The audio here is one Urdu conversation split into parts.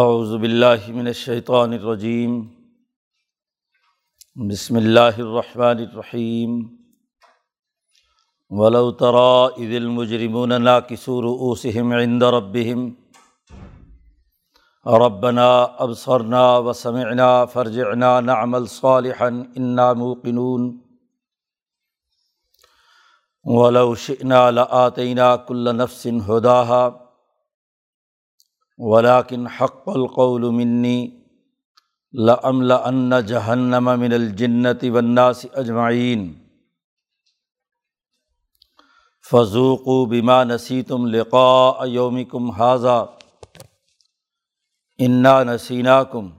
اعوذ باللہ من الشیطان الرجیم بسم اللہ الرحمن الرحیم ولو ترى اذ المجرمون ناكسوا رؤوسهم عند ربهم ربنا ابصرنا وسمعنا فرجعنا نعمل صالحا انا موقنون ولو شئنا لآتينا كل نفس هداها ولاکن حق القول منی لمل ان جہنم من الجنت وناس اجمعین فضوق و بیما نسی تم لقاء یوم کم حاضہ انا نسینا کم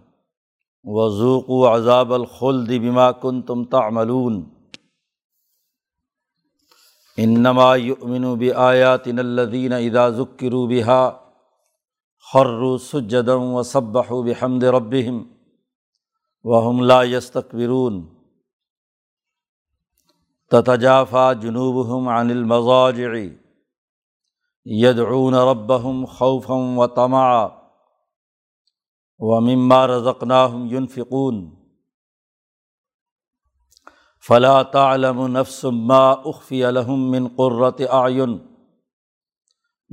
وضوق و عذاب الخلد بما کن تم تعملون. انما یؤمن بآیاتنا الذین اذا ذکروا بها خرو سجدم و صبح و بحمد ربہم وحم لا یستقبرون تتجافا جنوب ہم عن المضاجع. یدعون ربہم خوفم و تما و مما رزقناہم ينفقون. فلا تعلم نفس ما اخفی لهم من قرۃ اعین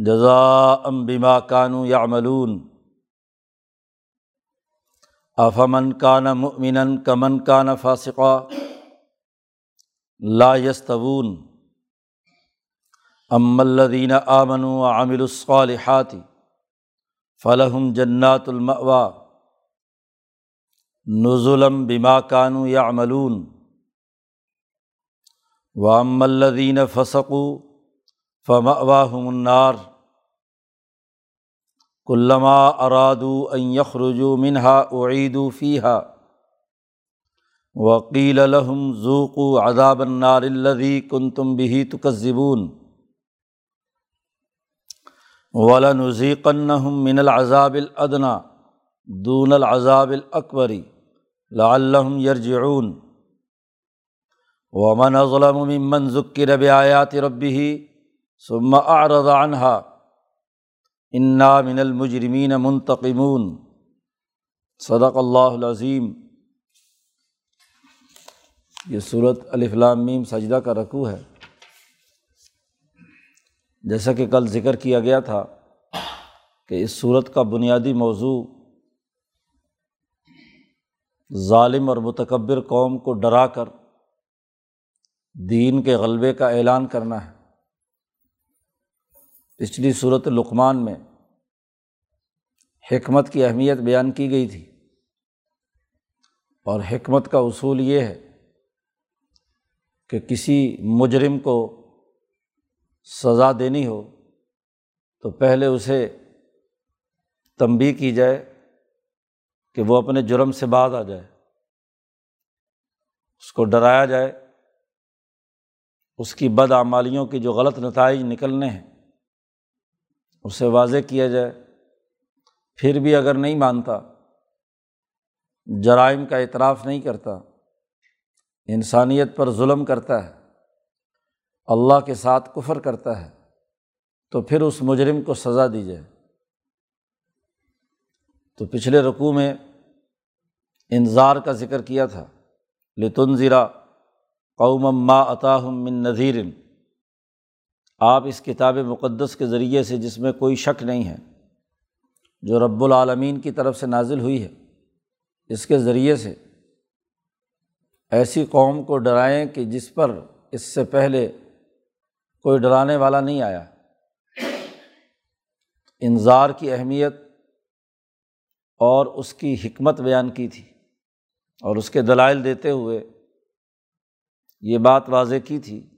جزا بما کانو یا ملون افمن کان مؤمن کمن کان فاسقہ لا یستون ام الدین آمن و عامل الصالحات فلحم جنات الموا نظلم بما کانو یا ملون و ام الدین فسقو فمواہم النار. کلما ارادو ان یخرجو منہا اعیدو فیحا وکیل الحم ذوقو عذاب النار الذي كنتم به تكذبون ولنذيقنهم من العذاب الادنى دون العذاب الاکبر لعلهم يرجعون ومن ظلم ممن ذكر بآيات ربه ثم اعرض عنها انا من المجرمین منتقمون صدق اللہ العظیم۔ یہ صورت الفلام سجدہ کا رقو ہے۔ جیسا کہ کل ذکر کیا گیا تھا کہ اس صورت کا بنیادی موضوع ظالم اور متکبر قوم کو ڈرا کر دین کے غلبے کا اعلان کرنا ہے۔ پچھلی صورت لقمان میں حکمت کی اہمیت بیان کی گئی تھی۔ اور حکمت کا اصول یہ ہے کہ کسی مجرم کو سزا دینی ہو تو پہلے اسے تنبی کی جائے کہ وہ اپنے جرم سے بعد آ جائے، اس کو ڈرایا جائے، اس کی بدعمالیوں کی جو غلط نتائج نکلنے ہیں۔ اسے واضح کیا جائے۔ پھر بھی اگر نہیں مانتا، جرائم کا اعتراف نہیں کرتا، انسانیت پر ظلم کرتا ہے، اللہ کے ساتھ کفر کرتا ہے، تو پھر اس مجرم کو سزا دی جائے۔ تو پچھلے رقوع میں انظار کا ذکر کیا تھا لتن زیرا قوم ما عطاہم من نذیرن آپ اس کتاب مقدس کے ذریعے سے جس میں کوئی شک نہیں ہے، جو رب العالمین کی طرف سے نازل ہوئی ہے، اس کے ذریعے سے ایسی قوم کو ڈرائیں کہ جس پر اس سے پہلے کوئی ڈرانے والا نہیں آیا۔ انظار کی اہمیت اور اس کی حکمت بیان کی تھی اور اس کے دلائل دیتے ہوئے یہ بات واضح کی تھی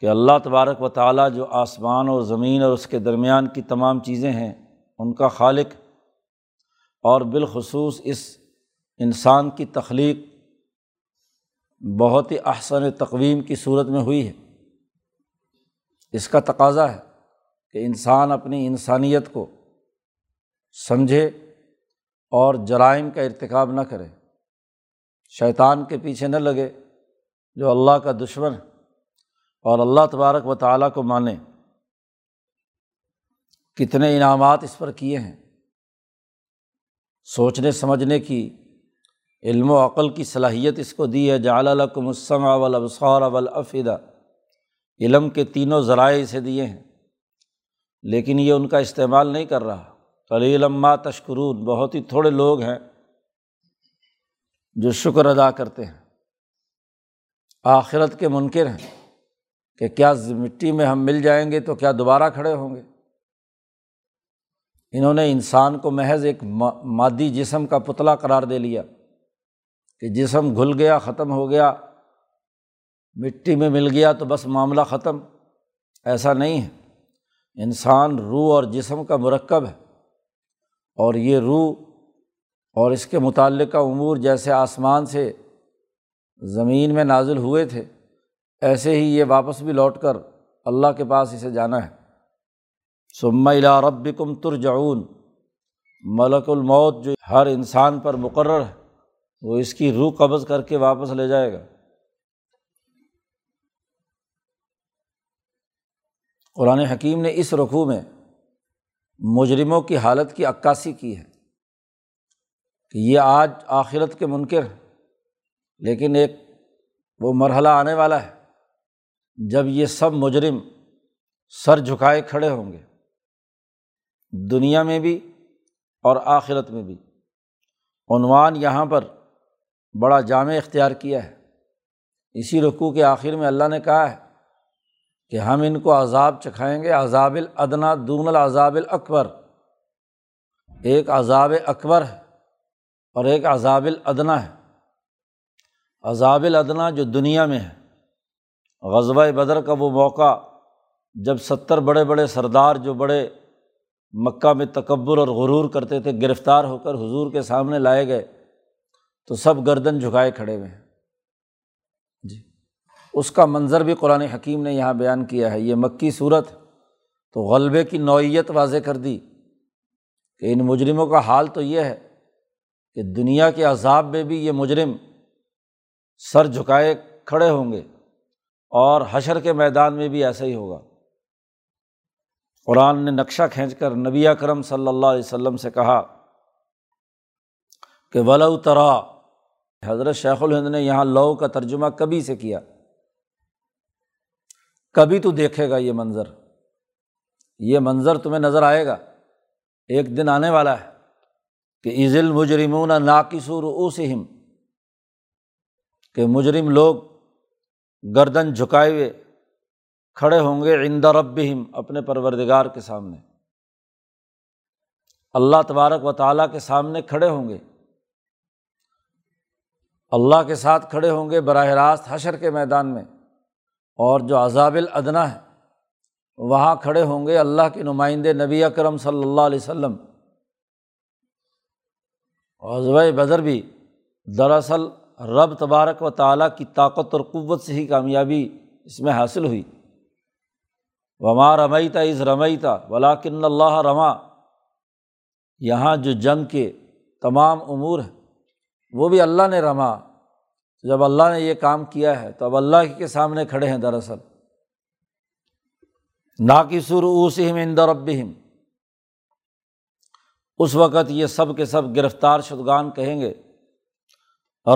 کہ اللہ تبارک و تعالیٰ جو آسمان اور زمین اور اس کے درمیان کی تمام چیزیں ہیں، ان کا خالق اور بالخصوص اس انسان کی تخلیق بہت ہی احسن تقویم کی صورت میں ہوئی ہے۔ اس کا تقاضا ہے کہ انسان اپنی انسانیت کو سمجھے اور جرائم کا ارتکاب نہ کرے۔ شیطان کے پیچھے نہ لگے جو اللہ کا دشمن ہے۔ اور اللہ تبارک و تعالیٰ کو مانیں۔ کتنے انعامات اس پر کیے ہیں۔ سوچنے، سمجھنے کی علم و عقل کی صلاحیت اس کو دی ہے۔ جعل الکم السم اول ابسار علم کے تینوں ذرائع اسے دیے ہیں۔ لیکن یہ ان کا استعمال نہیں کر رہا۔ کلی علما تشکرون۔ بہت ہی تھوڑے لوگ ہیں جو شکر ادا کرتے ہیں۔ آخرت کے منکر ہیں۔ کہ کیا مٹی میں ہم مل جائیں گے تو کیا دوبارہ کھڑے ہوں گے؟ انہوں نے انسان کو محض ایک مادی جسم کا پتلا قرار دے لیا کہ جسم گھل گیا، ختم ہو گیا، مٹی میں مل گیا تو بس معاملہ ختم۔ ایسا نہیں ہے۔ انسان روح اور جسم کا مرکب ہے اور یہ روح اور اس کے متعلقہ امور جیسے آسمان سے زمین میں نازل ہوئے تھے۔ ایسے ہی یہ واپس بھی لوٹ کر اللہ کے پاس اسے جانا ہے۔ سما الا رب کم ترجعون۔ ملک الموت جو ہر انسان پر مقرر ہے، وہ اس کی روح قبض کر کے واپس لے جائے گا۔ قرآن حکیم نے اس رقوع میں مجرموں کی حالت کی عکاسی کی ہے کہ یہ آج آخرت کے منکر لیکن ایک وہ مرحلہ آنے والا ہے۔ جب یہ سب مجرم سر جھکائے کھڑے ہوں گے، دنیا میں بھی اور آخرت میں بھی۔ عنوان یہاں پر بڑا جامع اختیار کیا ہے۔ اسی رقوع کے آخر میں اللہ نے کہا ہے کہ ہم ان کو عذاب چکھائیں گے، عذاب الادنا دون العذاب الاکبر۔ ایک عذاب اکبر ہے اور ایک عذاب الادنا ہے۔ عذاب الادنا جو دنیا میں ہے۔ غزبۂ بدر کا وہ موقع جب ستر بڑے بڑے سردار جو بڑے مکہ میں تکبر اور غرور کرتے تھے، گرفتار ہو کر حضور کے سامنے لائے گئے، تو سب گردن جھکائے کھڑے ہوئے ہیں۔ جی۔ اس کا منظر بھی قرآن حکیم نے یہاں بیان کیا ہے۔ یہ مکی صورت، تو غلبے کی نوعیت واضح کر دی کہ ان مجرموں کا حال تو یہ ہے کہ دنیا کے عذاب میں بھی یہ مجرم سر جھکائے کھڑے ہوں گے۔ اور حشر کے میدان میں بھی ایسا ہی ہوگا۔ قرآن نے نقشہ کھینچ کر نبی کرم صلی اللہ علیہ وسلم سے کہا کہ ولو ترا، حضرت شیخ الہند نے یہاں لو کا ترجمہ کبھی سے کیا۔ کبھی تو دیکھے گا یہ منظر۔ یہ منظر تمہیں نظر آئے گا۔ ایک دن آنے والا ہے کہ عز المجرمون ناقصور اوسم کہ مجرم لوگ گردن جھکائے ہوئے کھڑے ہوں گے عند ربہم اپنے پروردگار کے سامنے۔ اللہ تبارک و تعالیٰ کے سامنے کھڑے ہوں گے۔ اللہ کے ساتھ کھڑے ہوں گے براہ راست حشر کے میدان میں۔ اور جو عذاب الادنا ہے، وہاں کھڑے ہوں گے اللہ کے نمائندے نبی اکرم صلی اللہ علیہ وسلم۔ عضو بدر بھی دراصل رب تبارک و تعالیٰ کی طاقت اور قوت سے ہی کامیابی اس میں حاصل ہوئی۔ وما رمیتا از رمیتا ولاکن اللہ رما یہاں جو جنگ کے تمام امور ہیں، وہ بھی اللہ نے رما جب اللہ نے یہ کام کیا ہے، تو اب اللہ کے سامنے کھڑے ہیں دراصل۔ نا سر اوسم اندر اس وقت یہ سب کے سب گرفتار شدگان کہیں گے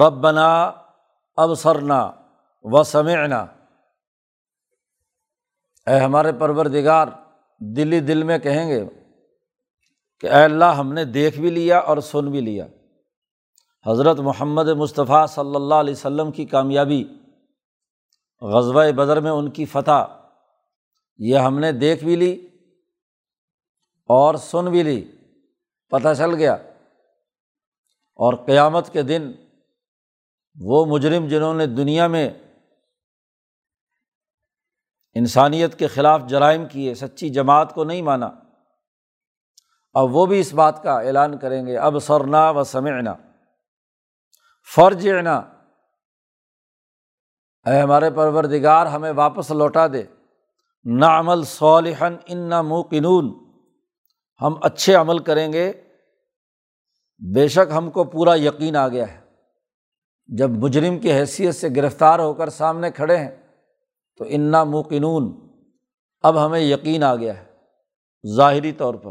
رب بنا اب و سمعنا اے ہمارے پرور دگار دلی دل میں کہیں گے کہ اے اللہ، ہم نے دیکھ بھی لیا اور سن بھی لیا۔ حضرت محمد مصطفیٰ صلی اللہ علیہ وسلم کی کامیابی غزبۂ بدر میں ان کی فتح، یہ ہم نے دیکھ بھی لی اور سن بھی لی۔ پتہ چل گیا۔ اور قیامت کے دن وہ مجرم جنہوں نے دنیا میں انسانیت کے خلاف جرائم کیے، سچی جماعت کو نہیں مانا۔ اب وہ بھی اس بات کا اعلان کریں گے، اب سرنا و سمعنا۔ فرج نا اے ہمارے پروردگار، ہمیں واپس لوٹا دے۔ نہ عمل صالحن ان نہ موقنون۔ ہم اچھے عمل کریں گے۔ بے شک ہم کو پورا یقین آ گیا ہے۔ جب مجرم کی حیثیت سے گرفتار ہو کر سامنے کھڑے ہیں، تو انا موقنون، اب ہمیں یقین آ گیا ہے، ظاہری طور پر۔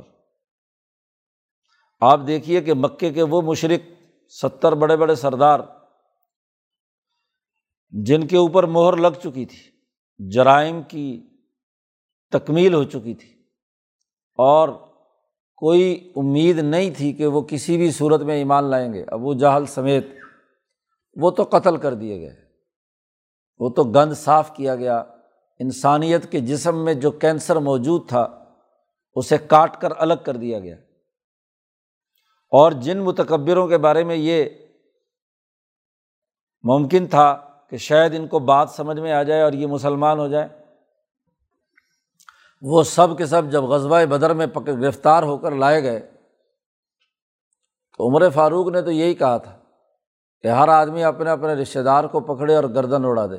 آپ دیکھیے کہ مکے کے وہ مشرق، ستر بڑے بڑے سردار، جن کے اوپر مہر لگ چکی تھی، جرائم کی تکمیل ہو چکی تھی، اور کوئی امید نہیں تھی کہ وہ کسی بھی صورت میں ایمان لائیں گے۔ ابو جہل سمیت وہ تو قتل کر دیے گئے وہ تو گند صاف کیا گیا۔ انسانیت کے جسم میں جو کینسر موجود تھا، اسے کاٹ کر الگ کر دیا گیا۔ اور جن متکبروں کے بارے میں یہ ممکن تھا کہ شاید ان کو بات سمجھ میں آ جائے اور یہ مسلمان ہو جائے وہ سب کے سب جب غزبۂ بدر میں پک، گرفتار ہو کر لائے گئے، تو عمر فاروق نے تو یہی کہا تھا۔ کہ ہر آدمی اپنے اپنے رشتے دار کو پکڑے اور گردن اڑا دے۔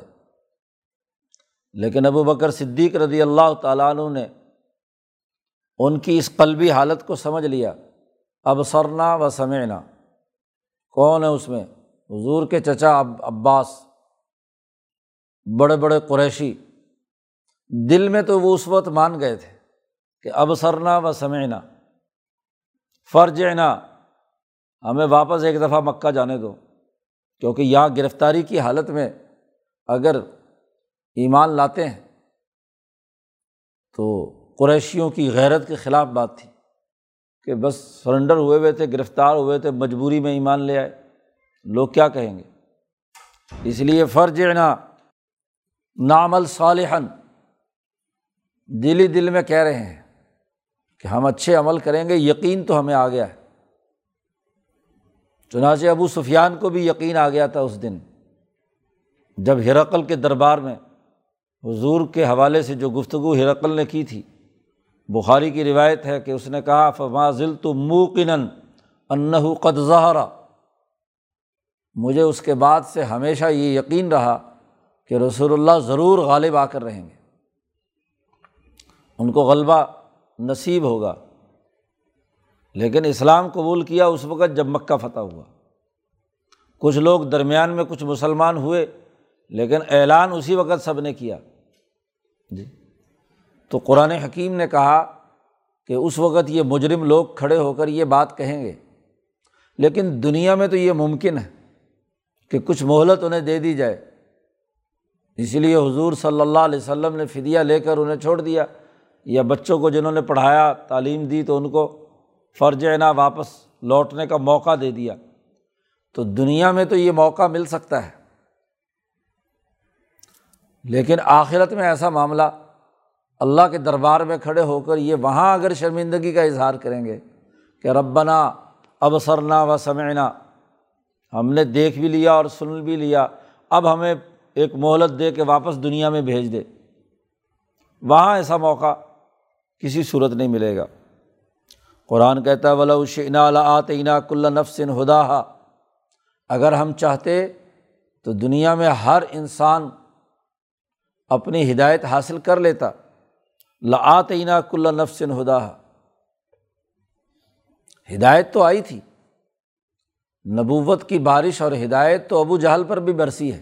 لیکن ابو بکر صدیق رضی اللہ تعالیٰ عنہ نے ان کی اس قلبی حالت کو سمجھ لیا۔ اب سرنا و سمینا کون ہے اس میں؟ حضور کے چچا عباس۔ بڑے بڑے قریشی۔ دل میں تو وہ اس وقت مان گئے تھے کہ اب سرنا و سمینا فرج نا ہمیں واپس ایک دفعہ مکہ جانے دو۔ کیونکہ یہاں گرفتاری کی حالت میں اگر ایمان لاتے ہیں تو قریشیوں کی غیرت کے خلاف بات تھی کہ بس سرنڈر ہوئے ہوئے تھے، گرفتار ہوئے تھے، مجبوری میں ایمان لے آئے۔ لوگ کیا کہیں گے؟ اس لیے فرض نا نامل صالحن دل ہی دل میں کہہ رہے ہیں کہ ہم اچھے عمل کریں گے، یقین تو ہمیں آ گیا ہے۔ چنانچہ ابو سفیان کو بھی یقین آ گیا تھا اس دن، جب ہرقل کے دربار میں حضور کے حوالے سے جو گفتگو ہرقل نے کی تھی۔ بخاری کی روایت ہے کہ اس نے کہا فماضل تو موقن انّ لیکن اسلام قبول کیا اس وقت جب مکہ فتح ہوا۔ کچھ لوگ درمیان میں کچھ مسلمان ہوئے، لیکن اعلان اسی وقت سب نے کیا۔ جی۔ تو قرآن حکیم نے کہا کہ اس وقت یہ مجرم لوگ کھڑے ہو کر یہ بات کہیں گے۔ لیکن دنیا میں تو یہ ممکن ہے کہ کچھ مہلت انہیں دے دی جائے۔ اسی لیے حضور صلی اللہ علیہ وسلم نے فدیہ لے کر انہیں چھوڑ دیا۔ یا بچوں کو جنہوں نے پڑھایا، تعلیم دی تو ان کو فرض نا، واپس لوٹنے کا موقع دے دیا۔ تو دنیا میں تو یہ موقع مل سکتا ہے۔ لیکن آخرت میں ایسا معاملہ اللہ کے دربار میں کھڑے ہو کر یہ وہاں اگر شرمندگی کا اظہار کریں گے کہ ربنا اب سرنا و سمعنا ہم نے دیکھ بھی لیا اور سن بھی لیا، اب ہمیں ایک مہلت دے کے واپس دنیا میں بھیج دے۔ وہاں ایسا موقع کسی صورت نہیں ملے گا۔ قرآن کہتا ہے ولا آتینہ کل نفسن ہدا اگر ہم چاہتے تو دنیا میں ہر انسان اپنی ہدایت حاصل کر لیتا۔ لعطینہ کل نفسن ہدا ہدایت تو آئی تھی۔ نبوت کی بارش اور ہدایت تو ابو جہل پر بھی برسی ہے۔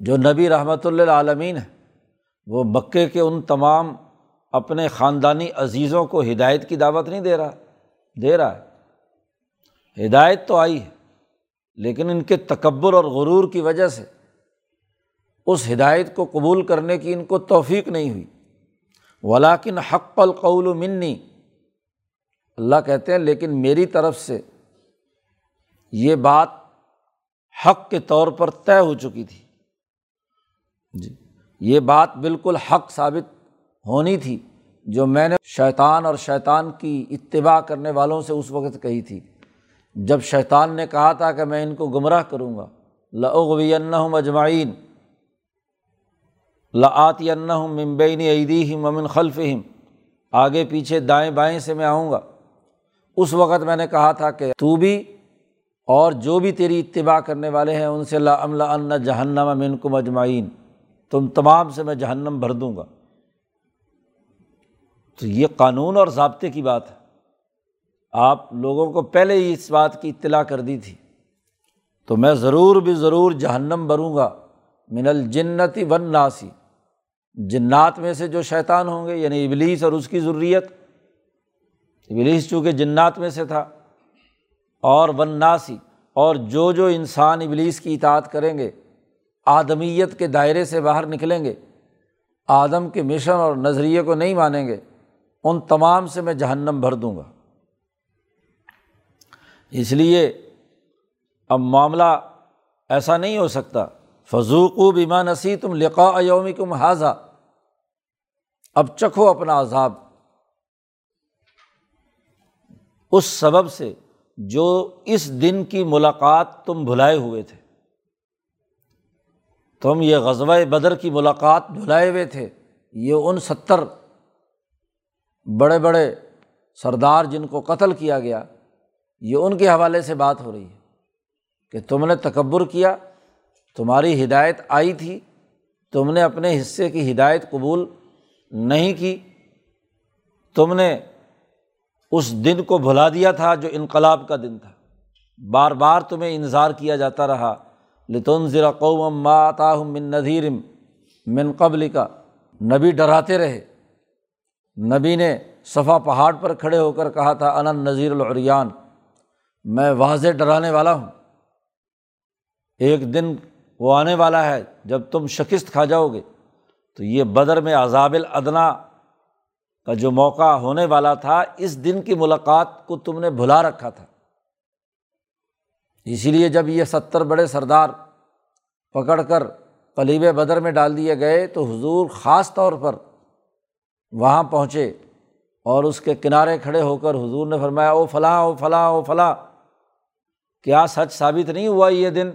جو نبی رحمۃ اللہ عالمین ہے، وہ مکے کے ان تمام اپنے خاندانی عزیزوں کو ہدایت کی دعوت نہیں دے رہا دے رہا ہے۔ ہدایت تو آئی ہے، لیکن ان کے تکبر اور غرور کی وجہ سے اس ہدایت کو قبول کرنے کی ان کو توفیق نہیں ہوئی۔ ولاکن حق القول منی، اللہ کہتے ہیں، لیکن میری طرف سے یہ بات حق کے طور پر طے ہو چکی تھی۔ جی یہ بات بالکل حق ثابت ہونی تھی، جو میں نے شیطان اور شیطان کی اتباع کرنے والوں سے اس وقت کہی تھی۔ جب شیطان نے کہا تھا کہ میں ان کو گمراہ کروں گا لغوی اجمعین لعطی ممبین عیدی ممن خلف آگے پیچھے دائیں بائیں سے میں آؤں گا۔ اس وقت میں نے کہا تھا کہ تو بھی اور جو بھی تیری اتباع کرنے والے ہیں، ان سے لا جہنم امن کو مجمعین تم تمام سے میں جہنم بھر دوں گا۔ تو یہ قانون اور ضابطے کی بات ہے۔ آپ لوگوں کو پہلے ہی اس بات کی اطلاع کر دی تھی۔ تو میں ضرور بھی ضرور جہنم بھروں گا۔ من الجنتی ون ناسی جنات میں سے جو شیطان ہوں گے یعنی ابلیس اور اس کی ضروریت ابلیس چونکہ جنات میں سے تھا۔ اور وناسی اور جو جو انسان ابلیس کی اطاعت کریں گے، آدمیت کے دائرے سے باہر نکلیں گے۔ آدم کے مشن اور نظریے کو نہیں مانیں گے۔ ان تمام سے میں جہنم بھر دوں گا۔ اس لیے اب معاملہ ایسا نہیں ہو سکتا۔ فضوق و بیما نسی تم لقا یومی کم حاضہ اب چکھو اپنا عذاب۔ اس سبب سے جو اس دن کی ملاقات تم بھلائے ہوئے تھے۔ تم یہ غزوہ بدر کی ملاقات بھلائے ہوئے تھے۔ یہ ان ستر بڑے بڑے سردار جن کو قتل کیا گیا، یہ ان کے حوالے سے بات ہو رہی ہے کہ تم نے تکبر کیا، تمہاری ہدایت آئی تھی، تم نے اپنے حصے کی ہدایت قبول نہیں کی، تم نے اس دن کو بھلا دیا تھا جو انقلاب کا دن تھا۔ بار بار تمہیں انظار کیا جاتا رہا لتون ذرا قوم ماتا من نذیرم من قبل کا نبی ڈراتے رہے نبی نے صفا پہاڑ پر کھڑے ہو کر کہا تھا انن نذیر العریان، میں واضح ڈرانے والا ہوں۔ ایک دن وہ آنے والا ہے، جب تم شکست کھا جاؤ گے۔ تو یہ بدر میں عذاب الادنا کا جو موقع ہونے والا تھا، اس دن کی ملاقات کو تم نے بھلا رکھا تھا۔ اسی لیے جب یہ ستر بڑے سردار پکڑ کر قلیب بدر میں ڈال دیے گئے، تو حضور خاص طور پر وہاں پہنچے اور اس کے کنارے کھڑے ہو کر حضور نے فرمایا، او فلاں او فلاں او فلاں، کیا سچ ثابت نہیں ہوا یہ دن؟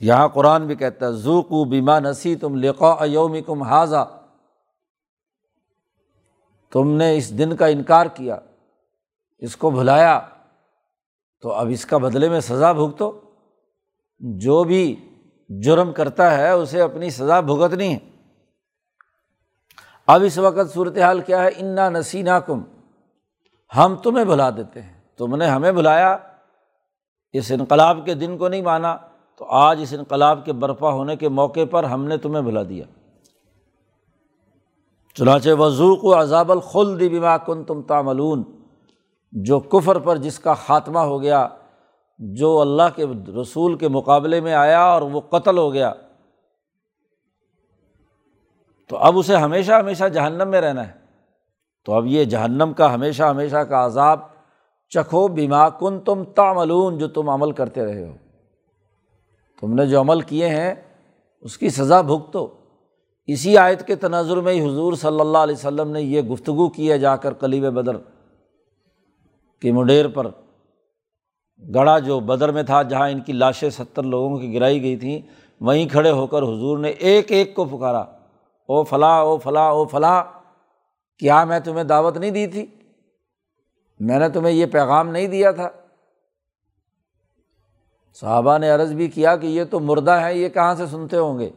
یہاں قرآن بھی کہتا ہے زوکو بیما نسی تم لقا یوم کم حاضہ تم نے اس دن کا انکار کیا، اس کو بھلایا، تو اب اس کا بدلے میں سزا بھگتو۔ جو بھی جرم کرتا ہے، اسے اپنی سزا بھگتنی ہے۔ اب اس وقت صورت حال کیا ہے؟ انا نسینا کم ہم تمہیں بھلا دیتے ہیں۔ تم نے ہمیں بلایا اس انقلاب کے دن کو نہیں مانا۔ تو آج اس انقلاب کے برپا ہونے کے موقع پر ہم نے تمہیں بھلا دیا۔ چنانچہ وضوق و عذاب الخلد بما کن تم تاملون جو کفر پر جس کا خاتمہ ہو گیا، جو اللہ کے رسول کے مقابلے میں آیا اور وہ قتل ہو گیا۔ تو اب اسے ہمیشہ ہمیشہ جہنم میں رہنا ہے۔ تو اب یہ جہنم کا ہمیشہ ہمیشہ کا عذاب چکھو بیما کن تم تاملون جو تم عمل کرتے رہے ہو۔ تم نے جو عمل کیے ہیں، اس کی سزا بھگتو۔ اسی آیت کے تناظر میں ہی حضور صلی اللہ علیہ وسلم نے یہ گفتگو کیا جا کر کلیب بدر کی مڈیر پر۔ گڑھا جو بدر میں تھا، جہاں ان کی لاشیں ستر لوگوں کی گرائی گئی تھیں، وہیں کھڑے ہو کر حضور نے ایک ایک کو پکارا۔ او فلاں او فلاں او فلاں، کیا میں تمہیں دعوت نہیں دی تھی؟ میں نے تمہیں یہ پیغام نہیں دیا تھا۔ صحابہ نے عرض بھی کیا کہ یہ تو مردہ ہے یہ کہاں سے سنتے ہوں گے؟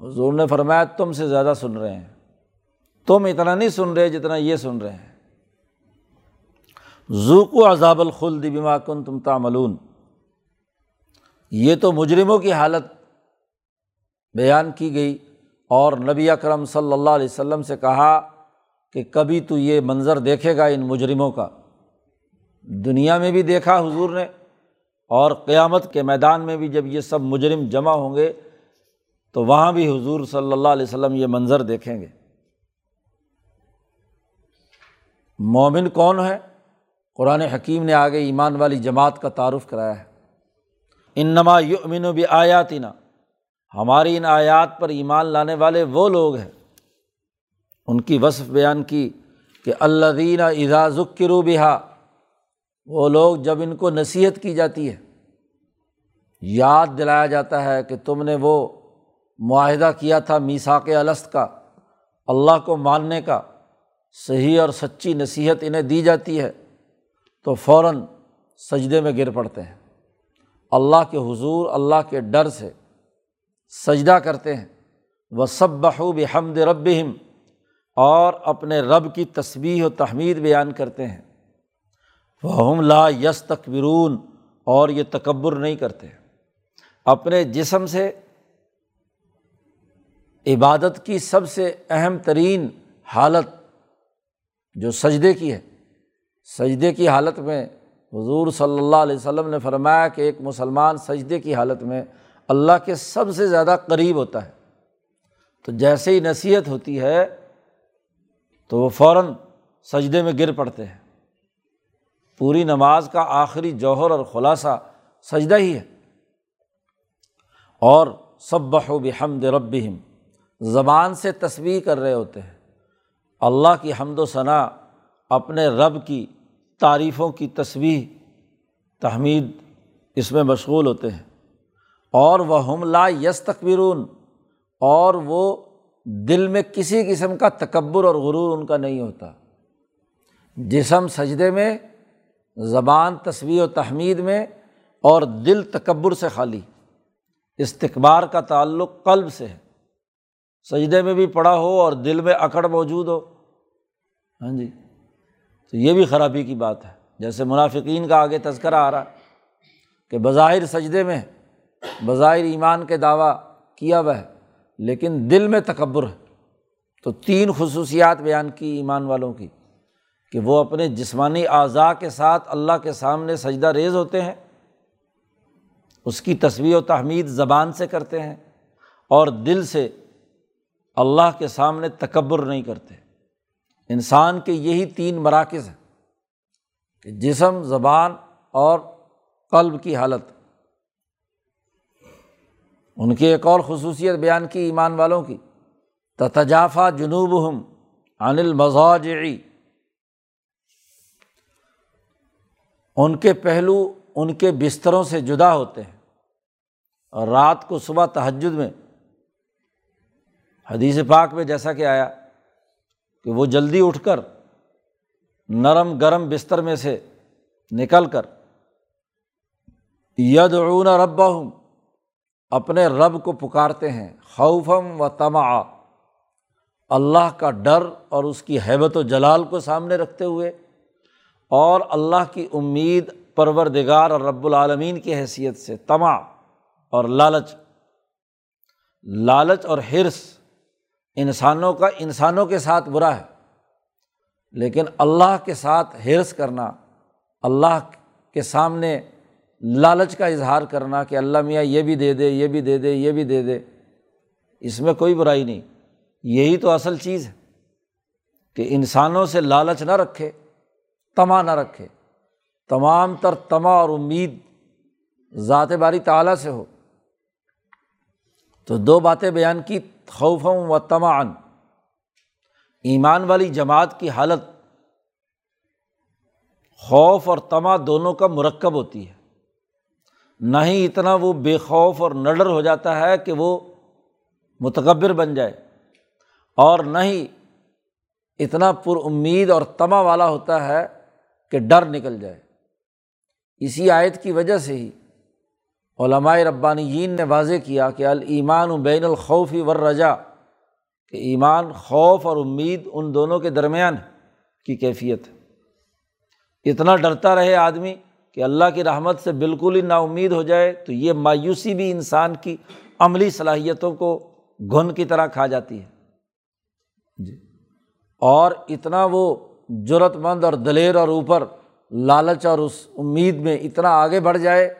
حضور نے فرمایا، تم سے زیادہ سن رہے ہیں۔ تم اتنا نہیں سن رہے جتنا یہ سن رہے ہیں۔ ذوق و عذاب الخلد بما کن تم تاملون یہ تو مجرموں کی حالت بیان کی گئی۔ اور نبی اکرم صلی اللہ علیہ وسلم سے کہا کہ کبھی تو یہ منظر دیکھے گا ان مجرموں کا۔ دنیا میں بھی دیکھا حضور نے اور قیامت کے میدان میں بھی جب یہ سب مجرم جمع ہوں گے تو وہاں بھی حضور صلی اللہ علیہ وسلم یہ منظر دیکھیں گے۔ مومن کون ہے؟ قرآن حکیم نے آگے ایمان والی جماعت کا تعارف کرایا ہے۔ ان یؤمن و بھی آیاتی نا ہماری ان آیات پر ایمان لانے والے وہ لوگ ہیں۔ ان کی وصف بیان کی کہ اللہ دینہ اذا ذکرو بہا، وہ لوگ جب ان کو نصیحت کی جاتی ہے، یاد دلایا جاتا ہے کہ تم نے وہ معاہدہ کیا تھا میساک الست کا، اللہ کو ماننے کا، صحیح اور سچی نصیحت انہیں دی جاتی ہے، تو فوراً سجدے میں گر پڑتے ہیں۔ اللہ کے حضور، اللہ کے ڈر سے سجدہ کرتے ہیں۔ وہ سب بحوب حمد رب اور اپنے رب کی تصویر و تحمید بیان کرتے ہیں۔ وہ لا یس تقبرون اور یہ تکبر نہیں کرتے۔ اپنے جسم سے عبادت کی سب سے اہم ترین حالت جو سجدے کی ہے۔ سجدے کی حالت میں حضور صلی اللہ علیہ وسلم نے فرمایا کہ ایک مسلمان سجدے کی حالت میں اللہ کے سب سے زیادہ قریب ہوتا ہے۔ تو جیسے ہی نصیحت ہوتی ہے، تو وہ فوراً سجدے میں گر پڑتے ہیں۔ پوری نماز کا آخری جوہر اور خلاصہ سجدہ ہی ہے۔ اور سب بحو بحمد ربہم، زبان سے تصویر کر رہے ہوتے ہیں۔ اللہ کی حمد و ثناء اپنے رب کی تعریفوں کی تصویر تحمید اس میں مشغول ہوتے ہیں۔ اور وہ ہم لا یس تقبرون اور وہ دل میں کسی قسم کا تکبر اور غرور ان کا نہیں ہوتا۔ جسم سجدے میں، زبان تصویر و تحمید میں، اور دل تکبر سے خالی۔ استقبار کا تعلق قلب سے ہے۔ سجدے میں بھی پڑا ہو اور دل میں اکڑ موجود ہو۔ ہاں جی۔ تو یہ بھی خرابی کی بات ہے۔ جیسے منافقین کا آگے تذکرہ آ رہا ہے کہ بظاہر سجدے میں بظاہر ایمان کے دعویٰ کیا ہوا ہے، لیکن دل میں تکبر ہے۔ تو تین خصوصیات بیان کی ایمان والوں کی، کہ وہ اپنے جسمانی اعضاء کے ساتھ اللہ کے سامنے سجدہ ریز ہوتے ہیں، اس کی تصویر و تحمید زبان سے کرتے ہیں، اور دل سے اللہ کے سامنے تکبر نہیں کرتے۔ انسان کے یہی تین مراکز ہیں، کہ جسم، زبان اور قلب کی حالت۔ ان کی ایک اور خصوصیت بیان کی ایمان والوں کی۔ تجافہ جنوب ہم انل مزاجی ان کے پہلو ان کے بستروں سے جدا ہوتے ہیں۔ اور رات کو صبح تہجد میں۔ حدیث پاک میں جیسا کہ آیا کہ وہ جلدی اٹھ کر نرم گرم بستر میں سے نکل کر۔ ید اون ہوں اپنے رب کو پکارتے ہیں خوفم و تما اللہ کا ڈر اور اس کی حیبت و جلال کو سامنے رکھتے ہوئے۔ اور اللہ کی امید پروردگار اور رب العالمین کی حیثیت سے۔ تما اور لالچ۔ لالچ اور حرص انسانوں کا، انسانوں کے ساتھ برا ہے۔ لیکن اللہ کے ساتھ حرص کرنا، اللہ کے سامنے لالچ کا اظہار کرنا کہ اللہ میاں یہ بھی دے دے، یہ بھی دے دے، یہ بھی دے دے۔ اس میں کوئی برائی نہیں۔ یہی تو اصل چیز ہے کہ انسانوں سے لالچ نہ رکھے، تما نہ رکھے۔ تمام تر تما اور امید ذات باری تعلیٰ سے ہو۔ تو دو باتیں بیان کی خوفم و تمان ایمان والی جماعت کی حالت، خوف اور تما دونوں کا مرکب ہوتی ہے۔ نہ ہی اتنا وہ بے خوف اور نڈر ہو جاتا ہے کہ وہ متغبر بن جائے اور نہ ہی اتنا پر امید اور تما والا ہوتا ہے کہ ڈر نکل جائے۔ اسی آیت کی وجہ سے ہی علمائے ربانیین نے واضح کیا کہ المان و بین الخوفی ور رجا کہ ایمان، خوف اور امید ان دونوں کے درمیان کی کیفیت ہے۔ اتنا ڈرتا رہے آدمی کہ اللہ کی رحمت سے بالکل ہی نا امید ہو جائے تو یہ مایوسی بھی انسان کی عملی صلاحیتوں کو گھن کی طرح کھا جاتی ہے۔ جی۔ اور اتنا وہ ضرورت مند اور دلیر اور اوپر لالچ اور اس امید میں اتنا آگے بڑھ جائے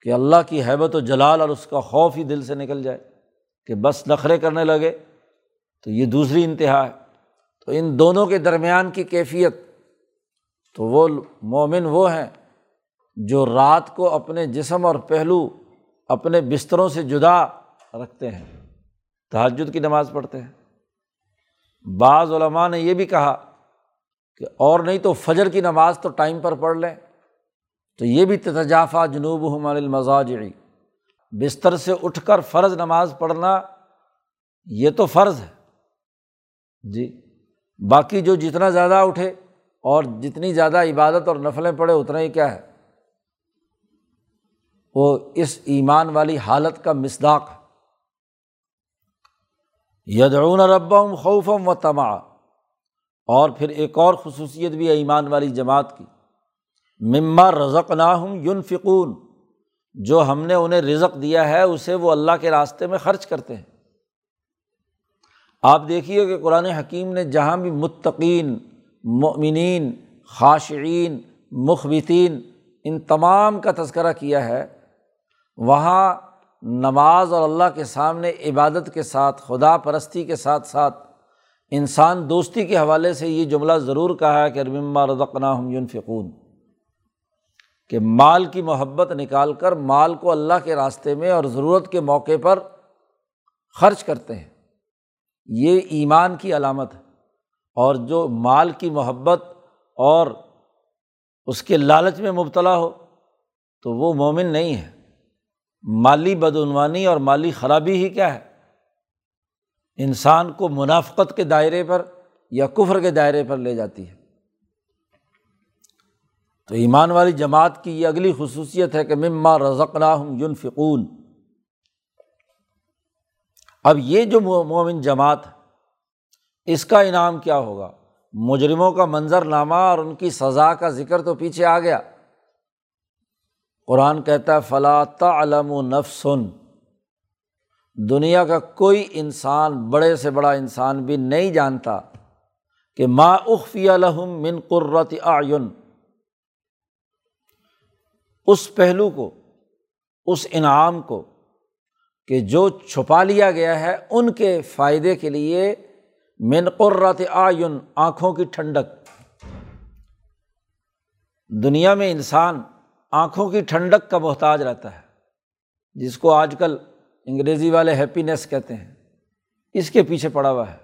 کہ اللہ کی حیبت و جلال اور اس کا خوف ہی دل سے نکل جائے کہ بس نخرے کرنے لگے تو یہ دوسری انتہا ہے۔ تو ان دونوں کے درمیان کی کیفیت تو وہ مومن وہ ہیں جو رات کو اپنے جسم اور پہلو اپنے بستروں سے جدا رکھتے ہیں تحجد کی نماز پڑھتے ہیں۔ بعض علماء نے یہ بھی کہا کہ اور نہیں تو فجر کی نماز تو ٹائم پر پڑھ لیں۔ تو یہ بھی تجافہ جنوب ہمار المزاج بستر سے اٹھ کر فرض نماز پڑھنا یہ تو فرض ہے۔ جی باقی جو جتنا زیادہ اٹھے اور جتنی زیادہ عبادت اور نفلیں پڑھے اتنا ہی کیا ہے۔ وہ اس ایمان والی حالت کا مسداق ہے۔ یدعون ربم خوفم و تما اور پھر ایک اور خصوصیت بھی ہے ایمان والی جماعت کی۔ مما رزق نہ ہوں یون فکون جو ہم نے انہیں رزق دیا ہے، اسے وہ اللہ کے راستے میں خرچ کرتے ہیں۔ آپ دیکھیے کہ قرآن حکیم نے جہاں بھی متقین، مؤمنین، خاشعین، مخبتین، ان تمام کا تذکرہ کیا ہے وہاں نماز اور اللہ کے سامنے عبادت کے ساتھ، خدا پرستی کے ساتھ ساتھ انسان دوستی کے حوالے سے یہ جملہ ضرور کہا ہے کہ رمما رضقنا ہم یونفقون کہ مال کی محبت نکال کر مال کو اللہ کے راستے میں اور ضرورت کے موقع پر خرچ کرتے ہیں۔ یہ ایمان کی علامت ہے۔ اور جو مال کی محبت اور اس کے لالچ میں مبتلا ہو تو وہ مومن نہیں ہے۔ مالی بدعنوانی اور مالی خرابی ہی کیا ہے؟ انسان کو منافقت کے دائرے پر یا کفر کے دائرے پر لے جاتی ہے۔ تو ایمان والی جماعت کی یہ اگلی خصوصیت ہے کہ مما رزقنا ہوں یون فکون اب یہ جو مومن جماعت اس کا انعام کیا ہوگا؟ مجرموں کا منظر نامہ اور ان کی سزا کا ذکر تو پیچھے آ گیا۔ قرآن کہتا ہے فلاں علم و نفسن دنیا کا کوئی انسان بڑے سے بڑا انسان بھی نہیں جانتا کہ ما اخفی الحم من قرت آئن اس پہلو کو، اس انعام کو کہ جو چھپا لیا گیا ہے، ان کے فائدے کے لیے من قرت آئن آنکھوں کی ٹھنڈک۔ دنیا میں انسان آنکھوں کی ٹھنڈک کا محتاج رہتا ہے، جس کو آج کل انگریزی والے ہیپینیس کہتے ہیں۔ اس کے پیچھے پڑا ہوا ہے۔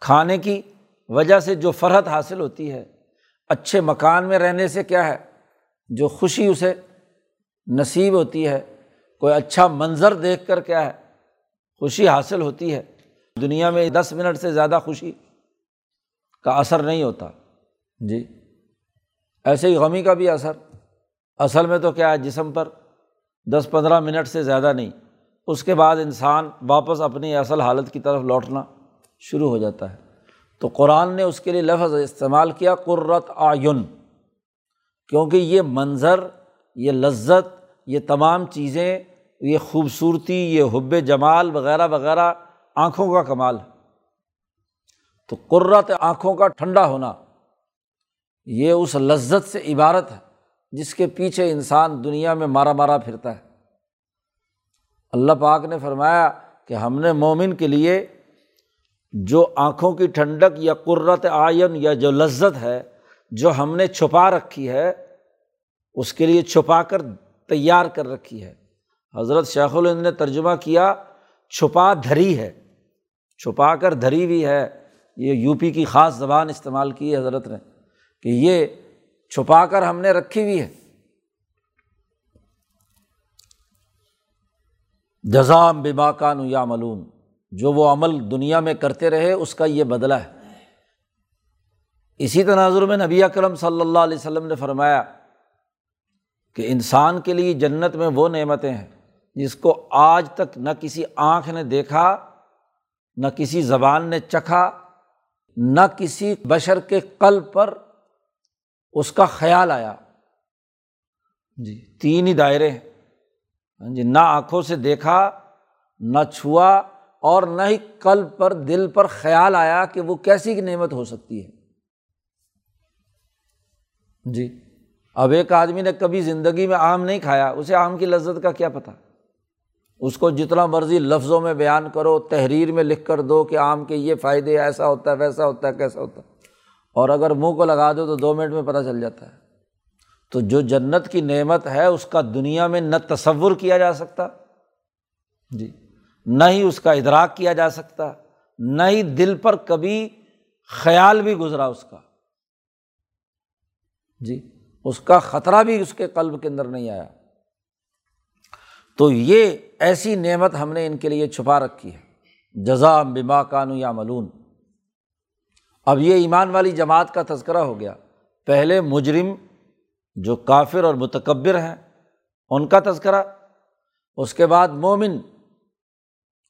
کھانے کی وجہ سے جو فرحت حاصل ہوتی ہے، اچھے مکان میں رہنے سے کیا ہے؟ جو خوشی اسے نصیب ہوتی ہے۔ کوئی اچھا منظر دیکھ کر کیا ہے؟ خوشی حاصل ہوتی ہے۔ دنیا میں دس منٹ سے زیادہ خوشی کا اثر نہیں ہوتا۔ جی ایسے ہی غمی کا بھی اثر۔ اصل میں تو کیا ہے، جسم پر دس پندرہ منٹ سے زیادہ نہیں، اس کے بعد انسان واپس اپنی اصل حالت کی طرف لوٹنا شروع ہو جاتا ہے۔ تو قرآن نے اس کے لیے لفظ استعمال کیا قرت آئن کیونکہ یہ منظر، یہ لذت، یہ تمام چیزیں، یہ خوبصورتی، یہ حب جمال وغیرہ وغیرہ آنکھوں کا کمال ہے۔ تو قرت آنکھوں کا ٹھنڈا ہونا، یہ اس لذت سے عبارت ہے۔ جس کے پیچھے انسان دنیا میں مارا مارا پھرتا ہے۔ اللہ پاک نے فرمایا کہ ہم نے مومن کے لیے جو آنکھوں کی ٹھنڈک یا قرت آئین یا جو لذت ہے، جو ہم نے چھپا رکھی ہے، اس کے لیے چھپا کر تیار کر رکھی ہے۔ حضرت شیخ الند نے ترجمہ کیا، چھپا دھری ہے۔ چھپا کر دھری بھی ہے۔ یہ یو پی کی خاص زبان استعمال کی ہے حضرت نے کہ یہ چھپا کر ہم نے رکھی ہوئی ہے۔ جزام بما کان یا ملون جو وہ عمل دنیا میں کرتے رہے، اس کا یہ بدلہ ہے۔ اسی تناظر میں نبی اکرم صلی اللہ علیہ وسلم نے فرمایا کہ انسان کے لیے جنت میں وہ نعمتیں ہیں جس کو آج تک نہ کسی آنکھ نے دیکھا، نہ کسی زبان نے چکھا، نہ کسی بشر کے قلب پر اس کا خیال آیا۔ جی۔ تین ہی دائرے ہیں۔ ہاں جی نہ آنکھوں سے دیکھا نہ چھوا اور نہ ہی قلب پر دل پر خیال آیا کہ وہ کیسی کی نعمت ہو سکتی ہے۔ جی اب ایک آدمی نے کبھی زندگی میں آم نہیں کھایا اسے آم کی لذت کا کیا پتہ؟ اس کو جتنا مرضی لفظوں میں بیان کرو تحریر میں لکھ کر دو کہ آم کے یہ فائدے ایسا ہوتا ہے ویسا ہوتا ہے کیسا ہوتا ہے۔ اور اگر منہ کو لگا دو تو دو منٹ میں پتہ چل جاتا ہے۔ تو جو جنت کی نعمت ہے، اس کا دنیا میں نہ تصور کیا جا سکتا۔ جی۔ نہ ہی اس کا ادراک کیا جا سکتا۔ نہ ہی دل پر کبھی خیال بھی گزرا اس کا۔ جی۔ اس کا خطرہ بھی اس کے قلب کے اندر نہیں آیا۔ تو یہ ایسی نعمت ہم نے ان کے لیے چھپا رکھی ہے۔ جزا بما کانو یا ملون اب یہ ایمان والی جماعت کا تذکرہ ہو گیا۔ پہلے مجرم جو کافر اور متکبر ہیں، ان کا تذکرہ، اس کے بعد مومن۔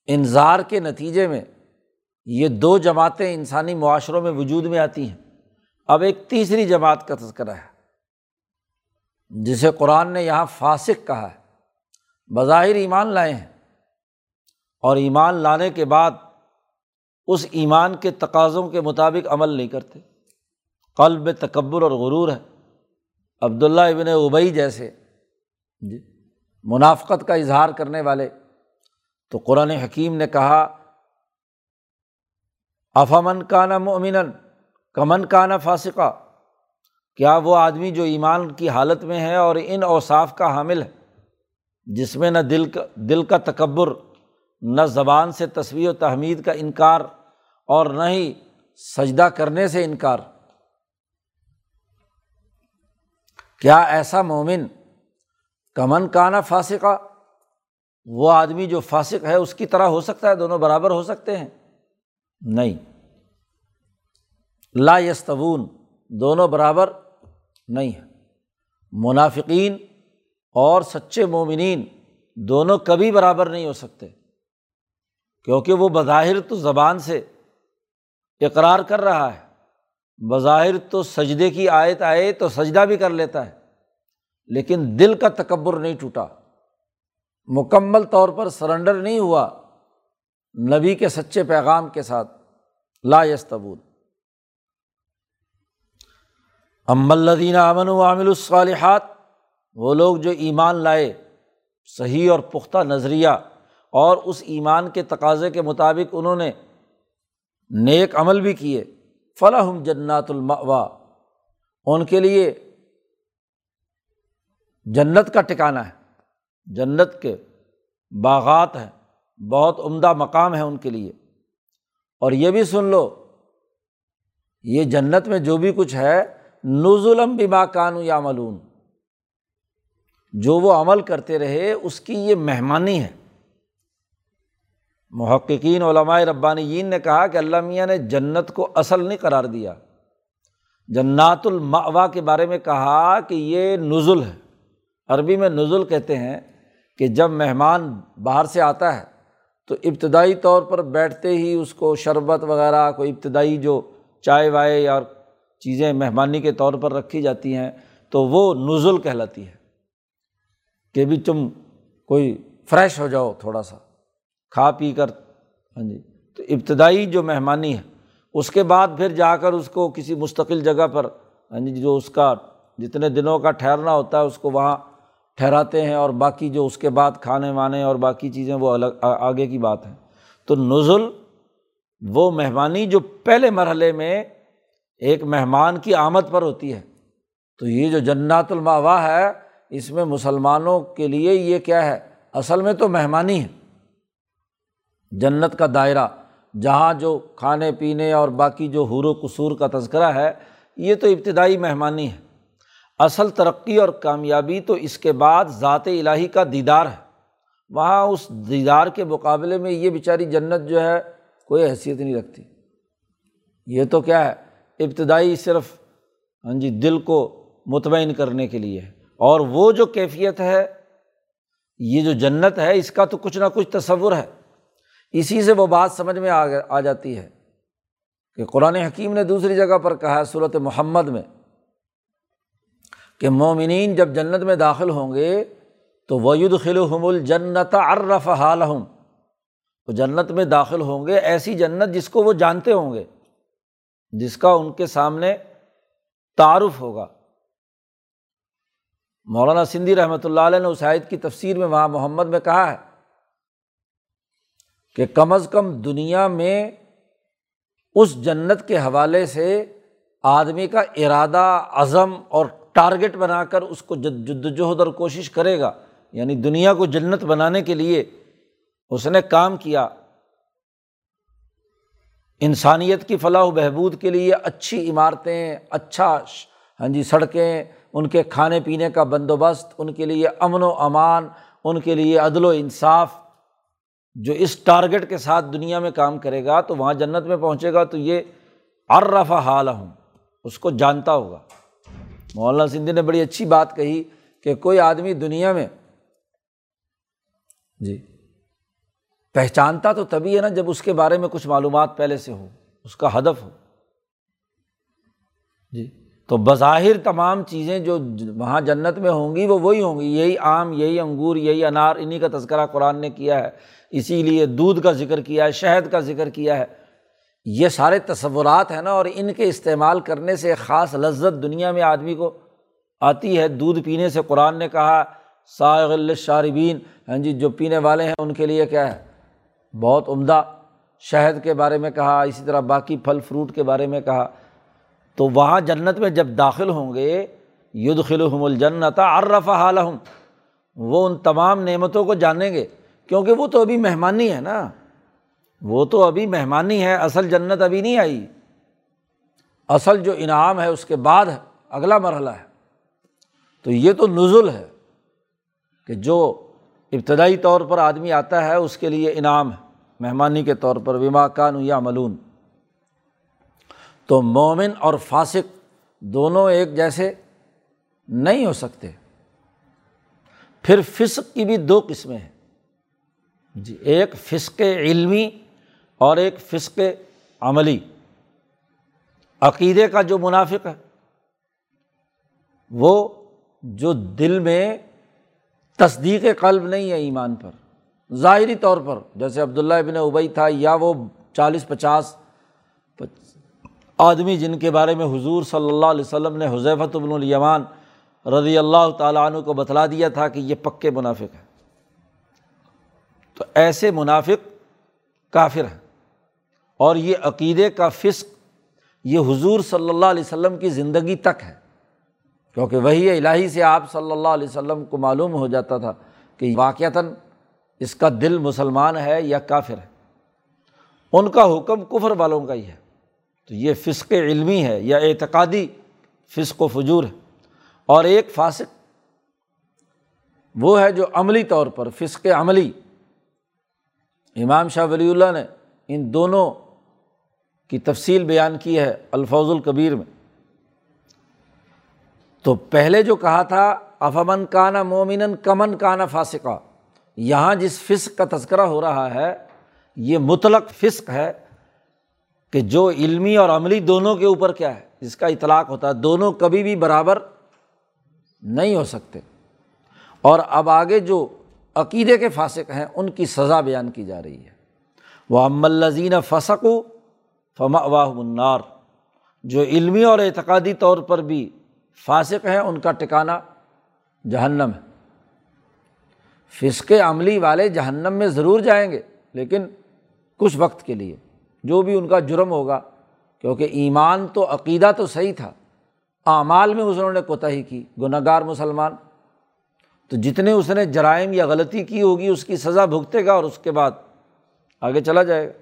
انظار کے نتیجے میں یہ دو جماعتیں انسانی معاشروں میں وجود میں آتی ہیں۔ اب ایک تیسری جماعت کا تذکرہ ہے، جسے قرآن نے یہاں فاسق کہا ہے۔ بظاہر ایمان لائے ہیں اور ایمان لانے کے بعد اس ایمان کے تقاضوں کے مطابق عمل نہیں کرتے۔ قلب تکبر اور غرور ہے۔ عبداللہ ابن ابئی جیسے جی منافقت کا اظہار کرنے والے۔ تو قرآن حکیم نے کہا افامن کانا مومن کمن کانا فاسقہ کیا وہ آدمی جو ایمان کی حالت میں ہے اور ان اوصاف کا حامل ہے، جس میں نہ دل کا دل کا تکبر، نہ زبان سے تصویر و تحمید کا انکار اور نہ ہی سجدہ کرنے سے انکار۔ کیا ایسا مومن کمن کانا فاسقہ؟ وہ آدمی جو فاسق ہے، اس کی طرح ہو سکتا ہے، دونوں برابر ہو سکتے ہیں؟ نہیں۔ لا یستون دونوں برابر نہیں ہے منافقین اور سچے مومنین دونوں کبھی برابر نہیں ہو سکتے، کیونکہ وہ بظاہر تو زبان سے اقرار کر رہا ہے۔ بظاہر تو سجدے کی آیت آئے تو سجدہ بھی کر لیتا ہے، لیکن دل کا تکبر نہیں ٹوٹا۔ مکمل طور پر سرنڈر نہیں ہوا نبی کے سچے پیغام کے ساتھ۔ لا یستبول ام الدین امن و عامل الصالحات، وہ لوگ جو ایمان لائے، صحیح اور پختہ نظریہ اور اس ایمان کے تقاضے کے مطابق انہوں نے نیک عمل بھی کیے۔ فلاح جنات الموا ان کے لیے جنت کا ٹکانا ہے۔ جنت کے باغات ہیں۔ بہت عمدہ مقام ہے ان کے لیے۔ اور یہ بھی سن لو، یہ جنت میں جو بھی کچھ ہے نظلم بما کانو یا ملون جو وہ عمل کرتے رہے، اس کی یہ مہمانی ہے۔ محققین علماء ربانیین نے کہا کہ اللہ میاں نے جنت کو اصل نہیں قرار دیا۔ جنات الماوا کے بارے میں کہا کہ یہ نزل ہے۔ عربی میں نزل کہتے ہیں کہ جب مہمان باہر سے آتا ہے تو ابتدائی طور پر بیٹھتے ہی اس کو شربت وغیرہ، کوئی ابتدائی جو چائے وائے یا چیزیں مہمانی کے طور پر رکھی جاتی ہیں تو وہ نزل کہلاتی ہے کہ بھی تم کوئی فریش ہو جاؤ تھوڑا سا۔ کھا پی کر ہاں جی تو ابتدائی جو مہمانی ہے، اس کے بعد پھر جا کر اس کو کسی مستقل جگہ پر ہاں جی جو اس کا جتنے دنوں کا ٹھہرنا ہوتا ہے، اس کو وہاں ٹھہراتے ہیں اور باقی جو اس کے بعد کھانے وانے اور باقی چیزیں، وہ الگ آگے کی بات ہے۔ تو نزل، وہ مہمانی جو پہلے مرحلے میں ایک مہمان کی آمد پر ہوتی ہے۔ تو یہ جو جنات الماوا ہے، اس میں مسلمانوں کے لیے یہ کیا ہے؟ اصل میں تو مہمانی ہے۔ جنت کا دائرہ، جہاں جو کھانے پینے اور باقی جو حور و قصور کا تذکرہ ہے، یہ تو ابتدائی مہمانی ہے۔ اصل ترقی اور کامیابی تو اس کے بعد ذات الہی کا دیدار ہے۔ وہاں اس دیدار کے مقابلے میں یہ بیچاری جنت جو ہے، کوئی حیثیت نہیں رکھتی۔ یہ تو کیا ہے، ابتدائی صرف ہاں جی دل کو مطمئن کرنے کے لیے ہے۔ اور وہ جو کیفیت ہے، یہ جو جنت ہے، اس کا تو کچھ نہ کچھ تصور ہے۔ اسی سے وہ بات سمجھ میں آ جاتی ہے کہ قرآن حکیم نے دوسری جگہ پر کہا ہے صورت محمد میں کہ مومنین جب جنت میں داخل ہوں گے تو وید خلحم الجنت ارف حالحم وہ جنت میں داخل ہوں گے، ایسی جنت جس کو وہ جانتے ہوں گے، جس کا ان کے سامنے تعارف ہوگا۔ مولانا سندھی رحمۃ اللہ علیہ نے اس عائد کی تفسیر میں وہاں محمد میں کہا ہے کہ کم از کم دنیا میں اس جنت کے حوالے سے آدمی کا ارادہ، عزم اور ٹارگیٹ بنا کر اس کو جد، جدوجہد اور کوشش کرے گا یعنی دنیا کو جنت بنانے کے لیے اس نے کام کیا۔ انسانیت کی فلاح و بہبود کے لیے اچھی عمارتیں اچھا ہاں جی سڑکیں، ان کے کھانے پینے کا بندوبست، ان کے لیے امن و امان، ان کے لیے عدل و انصاف جو اس ٹارگیٹ کے ساتھ دنیا میں کام کرے گا تو وہاں جنت میں پہنچے گا تو یہ ارفا حال ہوں اس کو جانتا ہوگا۔ مولانا سندھی نے بڑی اچھی بات کہی کہ کوئی آدمی دنیا میں جی پہچانتا تو تبھی ہے نا جب اس کے بارے میں کچھ معلومات پہلے سے ہو، اس کا ہدف ہو۔ جی۔ تو بظاہر تمام چیزیں جو وہاں جنت میں ہوں گی وہ وہی ہوں گی، یہی آم، یہی انگور، یہی انار انہیں کا تذکرہ قرآن نے کیا ہے۔ اسی لیے دودھ کا ذکر کیا ہے، شہد کا ذکر کیا ہے۔ یہ سارے تصورات ہیں نا اور ان کے استعمال کرنے سے خاص لذت دنیا میں آدمی کو آتی ہے۔ دودھ پینے سے قرآن نے کہا ساغل شاربین ہاں جی جو پینے والے ہیں ان کے لیے کیا ہے؟ بہت عمدہ شہد کے بارے میں کہا، اسی طرح باقی پھل فروٹ کے بارے میں کہا۔ تو وہاں جنت میں جب داخل ہوں گے ید خلحم الجنت عرف حالحم وہ ان تمام نعمتوں کو جانیں گے، کیونکہ وہ تو ابھی مہمانی ہے نا۔ وہ تو ابھی مہمانی ہے، اصل جنت ابھی نہیں آئی۔ اصل جو انعام ہے، اس کے بعد اگلا مرحلہ ہے۔ تو یہ تو نزل ہے کہ جو ابتدائی طور پر آدمی آتا ہے، اس کے لیے انعام ہے۔ مہمانی کے طور پر، وما کان یا ملون تو مومن اور فاسق دونوں ایک جیسے نہیں ہو سکتے۔ پھر فسق کی بھی دو قسمیں ہیں۔ جی ایک فسق علمی اور ایک فسق عملی۔ عقیدے کا جو منافق ہے، وہ جو دل میں تصدیق قلب نہیں ہے ایمان پر، ظاہری طور پر، جیسے عبداللہ ابن ابئی تھا یا وہ چالیس پچاس آدمی جن کے بارے میں حضور صلی اللہ علیہ وسلم نے حضیفت ابن الیمان رضی اللہ تعالیٰ عنہ کو بتلا دیا تھا کہ یہ پکے منافق ہیں۔ تو ایسے منافق کافر ہیں۔ اور یہ عقیدے کا فسق یہ حضور صلی اللہ علیہ وسلم کی زندگی تک ہے۔ کیونکہ وہی الہی سے آپ صلی اللہ علیہ وسلم کو معلوم ہو جاتا تھا کہ واقعتاً اس کا دل مسلمان ہے یا کافر ہے۔ ان کا حکم کفر والوں کا ہی ہے۔ تو یہ فسق علمی ہے، یا اعتقادی فسق و فجور ہے۔ اور ایک فاسق وہ ہے جو عملی طور پر فسق عملی، امام شاہ ولی اللہ نے ان دونوں کی تفصیل بیان کی ہے الفوظ القبیر میں۔ تو پہلے جو کہا تھا افامن کانا مومن کمن کانا فاسقہ یہاں جس فسق کا تذکرہ ہو رہا ہے، یہ مطلق فسق ہے۔ کہ جو علمی اور عملی دونوں کے اوپر کیا ہے، جس کا اطلاق ہوتا ہے، دونوں کبھی بھی برابر نہیں ہو سکتے۔ اور اب آگے جو عقیدے کے فاسق ہیں، ان کی سزا بیان کی جا رہی ہے۔ وہ ام الزین فسق فما واہ منار جو علمی اور اعتقادی طور پر بھی فاسق ہیں، ان کا ٹکانا جہنم ہے۔ فسق عملی والے جہنم میں ضرور جائیں گے، لیکن کچھ وقت کے لیے۔ جو بھی ان کا جرم ہوگا، کیونکہ ایمان تو عقیدہ تو صحیح تھا، اعمال میں اس نے کوتاہی کی گناہ گار مسلمان۔ تو جتنے اس نے جرائم یا غلطی کی ہوگی، اس کی سزا بھگتے گا اور اس کے بعد آگے چلا جائے گا۔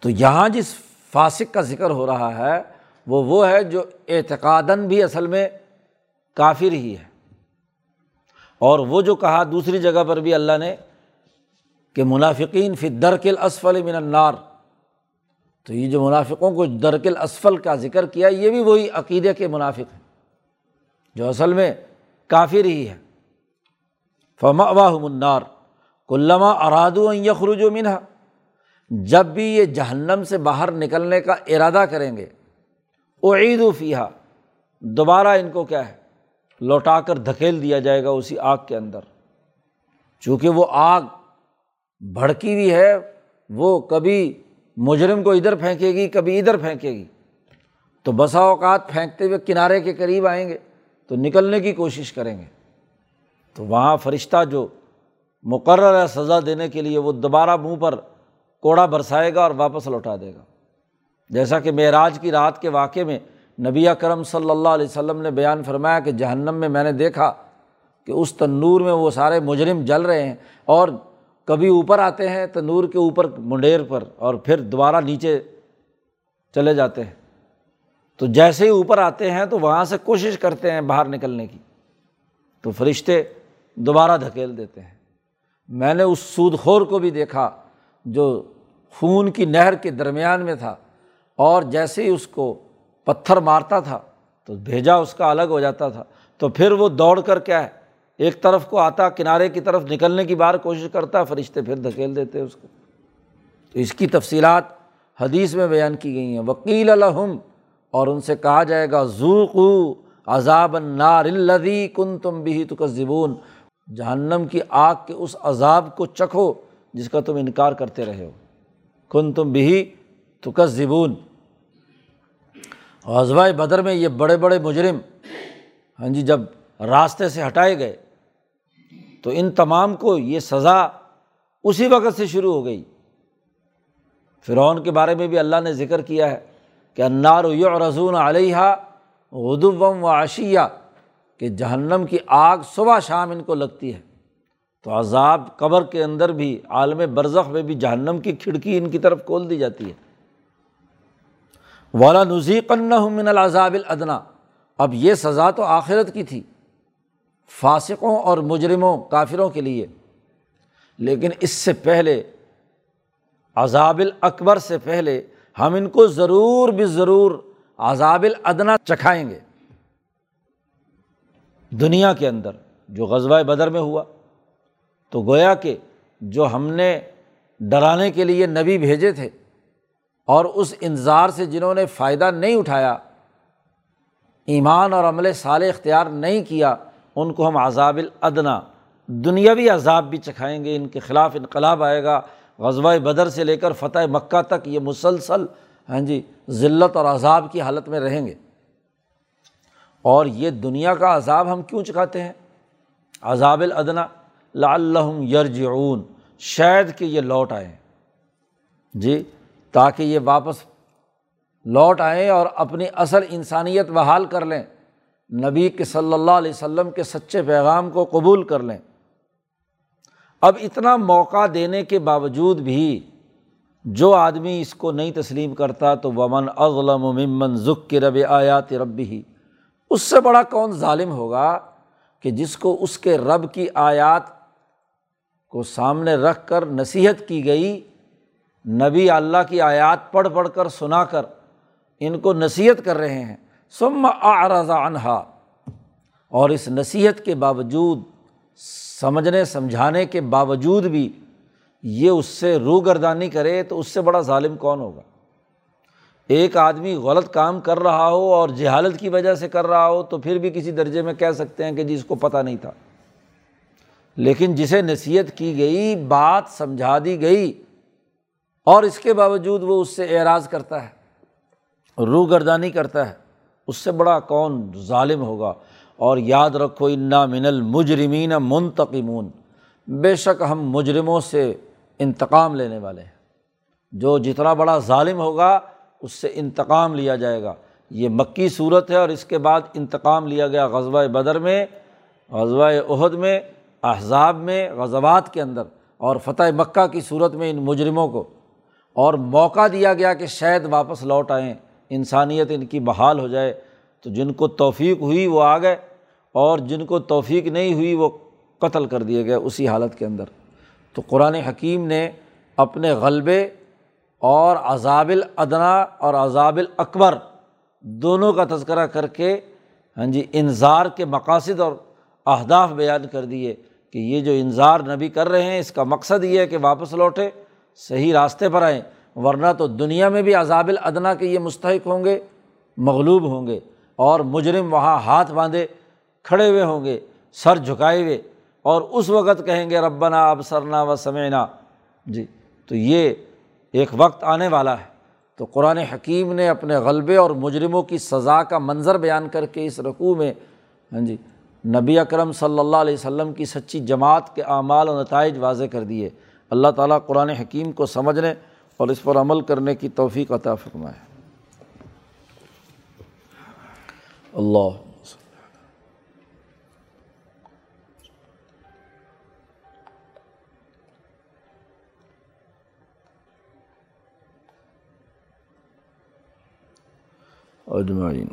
تو یہاں جس فاسق کا ذکر ہو رہا ہے، وہ وہ ہے جو اعتقاداً بھی اصل میں کافر ہی ہے۔ اور وہ جو کہا، دوسری جگہ پر بھی اللہ نے کہ منافقین فی درکل اسفل من النار۔ تو یہ جو منافقوں کو درکل اسفل کا ذکر کیا، یہ بھی وہی عقیدے کے منافق ہیں، جو اصل میں کافر ہی ہے فما واہ منار کلّما اراد یخرج و منہا جب بھی یہ جہنم سے باہر نکلنے کا ارادہ کریں گے وہ عید و فیحا دوبارہ ان کو کیا ہے؟ لوٹا کر دھکیل دیا جائے گا اسی آگ کے اندر۔ چونکہ وہ آگ بھڑکی ہوئی ہے، وہ کبھی مجرم کو ادھر پھینکے گی، کبھی ادھر پھینکے گی۔ تو بسا اوقات پھینکتے ہوئے کنارے کے قریب آئیں گے، تو نکلنے کی کوشش کریں گے۔ تو وہاں فرشتہ جو مقرر ہے سزا دینے کے لیے، وہ دوبارہ منہ پر کوڑا برسائے گا اور واپس لوٹا دے گا۔ جیسا کہ معراج کی رات کے واقعے میں نبی کرم صلی اللہ علیہ وسلم نے بیان فرمایا کہ جہنم میں میں نے دیکھا کہ اس تنور میں وہ سارے مجرم جل رہے ہیں اور کبھی اوپر آتے ہیں تنور کے اوپر منڈیر پر اور پھر دوبارہ نیچے چلے جاتے ہیں۔ تو جیسے ہی اوپر آتے ہیں تو وہاں سے کوشش کرتے ہیں باہر نکلنے کی۔ تو فرشتے دوبارہ دھکیل دیتے ہیں۔ میں نے اس سود خور کو بھی دیکھا جو خون کی نہر کے درمیان میں تھا اور جیسے ہی اس کو پتھر مارتا تھا تو بھیجا اس کا الگ ہو جاتا تھا۔ تو پھر وہ دوڑ کر کیا ہے ایک طرف کو آتا کنارے کی طرف نکلنے کی بار کوشش کرتا، فرشتے پھر دھکیل دیتے اس کو۔ تو اس کی تفصیلات حدیث میں بیان کی گئی ہیں۔ وکیل الحم اور ان سے کہا جائے گا ذوقو عذاب النار الدی کن تم بھی تو زبون جہنم کی آگ کے اس عذاب کو چکھو جس کا تم انکار کرتے رہے ہو۔ کن تم بھی تکس زبون بدر میں یہ بڑے بڑے مجرم ہاں جی جب راستے سے ہٹائے گئے تو ان تمام کو یہ سزا اسی وقت سے شروع ہو گئی۔ فرعون کے بارے میں بھی اللہ نے ذکر کیا ہے کہ انار و رضون علیہ غدوم و عشیہ، کہ جہنم کی آگ صبح شام ان کو لگتی ہے۔ تو عذاب قبر کے اندر بھی، عالم برزخ میں بھی جہنم کی کھڑکی ان کی طرف کھول دی جاتی ہے۔ والا نذیقن من العذاب الدنا اب یہ سزا تو آخرت کی تھی۔ فاسقوں اور مجرموں، کافروں کے لیے۔ لیکن اس سے پہلے، عذاب الاکبر سے پہلے ہم ان کو ضرور بھی ضرور عذاب الادنا چکھائیں گے۔ دنیا کے اندر جو غزوہ بدر میں ہوا، تو گویا کہ جو ہم نے ڈرانے کے لیے نبی بھیجے تھے، اور اس انظار سے جنہوں نے فائدہ نہیں اٹھایا، ایمان اور عمل صال اختیار نہیں کیا ان کو ہم عذاب الادنا، دنیاوی عذاب بھی چکھائیں گے، ان کے خلاف انقلاب آئے گا۔ غزوہ بدر سے لے کر فتح مکہ تک یہ مسلسل ہاں جی ذلت اور عذاب کی حالت میں رہیں گے۔ اور یہ دنیا کا عذاب ہم کیوں چکھاتے ہیں؟ عذاب الادنا، لعلہم یرجعون، شاید کہ یہ لوٹ آئیں۔ جی تاکہ یہ واپس لوٹ آئیں اور اپنی اصل انسانیت بحال کر لیں۔ نبی کے صلی اللہ علیہ وسلم کے سچے پیغام کو قبول کر لیں۔ اب اتنا موقع دینے کے باوجود بھی جو آدمی اس کو نہیں تسلیم کرتا تو ومن اغلم و ممن ذک کے رب آیات رب ہی اس سے بڑا کون ظالم ہوگا کہ جس کو اس کے رب کی آیات کو سامنے رکھ کر نصیحت کی گئی، نبی اللہ کی آیات پڑھ پڑھ کر سنا کر ان کو نصیحت کر رہے ہیں۔ سم آرضا انہا اور اس نصیحت کے باوجود، سمجھنے، سمجھانے کے باوجود بھی یہ اس سے روگردانی کرے تو اس سے بڑا ظالم کون ہوگا؟ ایک آدمی غلط کام کر رہا ہو اور جہالت کی وجہ سے کر رہا ہو تو پھر بھی کسی درجے میں کہہ سکتے ہیں کہ جی اس کو پتہ نہیں تھا۔ لیکن جسے نصیحت کی گئی، بات سمجھا دی گئی اور اس کے باوجود وہ اس سے اعراض کرتا ہے، روگردانی کرتا ہے۔ اس سے بڑا کون ظالم ہوگا؟ اور یاد رکھو، انا من المجرمین منتقمون۔ بے شک ہم مجرموں سے انتقام لینے والے ہیں۔ جو جتنا بڑا ظالم ہوگا، اس سے انتقام لیا جائے گا۔ یہ مکی صورت ہے اور اس کے بعد انتقام لیا گیا غزوہ بدر میں، غزوہ عہد میں، احزاب میں، غزوات کے اندر اور فتح مکہ کی صورت میں ان مجرموں کو۔ اور موقع دیا گیا کہ شاید واپس لوٹ آئیں۔ انسانیت ان کی بحال ہو جائے تو جن کو توفیق ہوئی وہ آ گئے اور جن کو توفیق نہیں ہوئی وہ قتل کر دیے گئے اسی حالت کے اندر۔ تو قرآن حکیم نے اپنے غلبے اور عذاب الادنا اور عذاب الاکبر دونوں کا تذکرہ کر کے ہاں جی انظار کے مقاصد اور اہداف بیان کر دیے کہ یہ جو انظار نبی کر رہے ہیں، اس کا مقصد یہ ہے کہ واپس لوٹے، صحیح راستے پر آئیں۔ ورنہ تو دنیا میں بھی عذاب الادنا کے یہ مستحق ہوں گے، مغلوب ہوں گے اور مجرم وہاں ہاتھ باندھے، کھڑے ہوئے ہوں گے، سر جھکائے ہوئے۔ اور اس وقت کہیں گے، ربنا اب سرنا و سمینا جی تو یہ ایک وقت آنے والا ہے۔ تو قرآن حکیم نے اپنے غلبے اور مجرموں کی سزا کا منظر بیان کر کے اس رقوع میں ہاں جی نبی اکرم صلی اللہ علیہ وسلم کی سچی جماعت کے اعمال و نتائج واضح کر دیے۔ اللہ تعالیٰ قرآن حکیم کو سمجھنے اور اس پر عمل کرنے کی توفیق عطا فرمائے۔ اللہ۔ اجمعین۔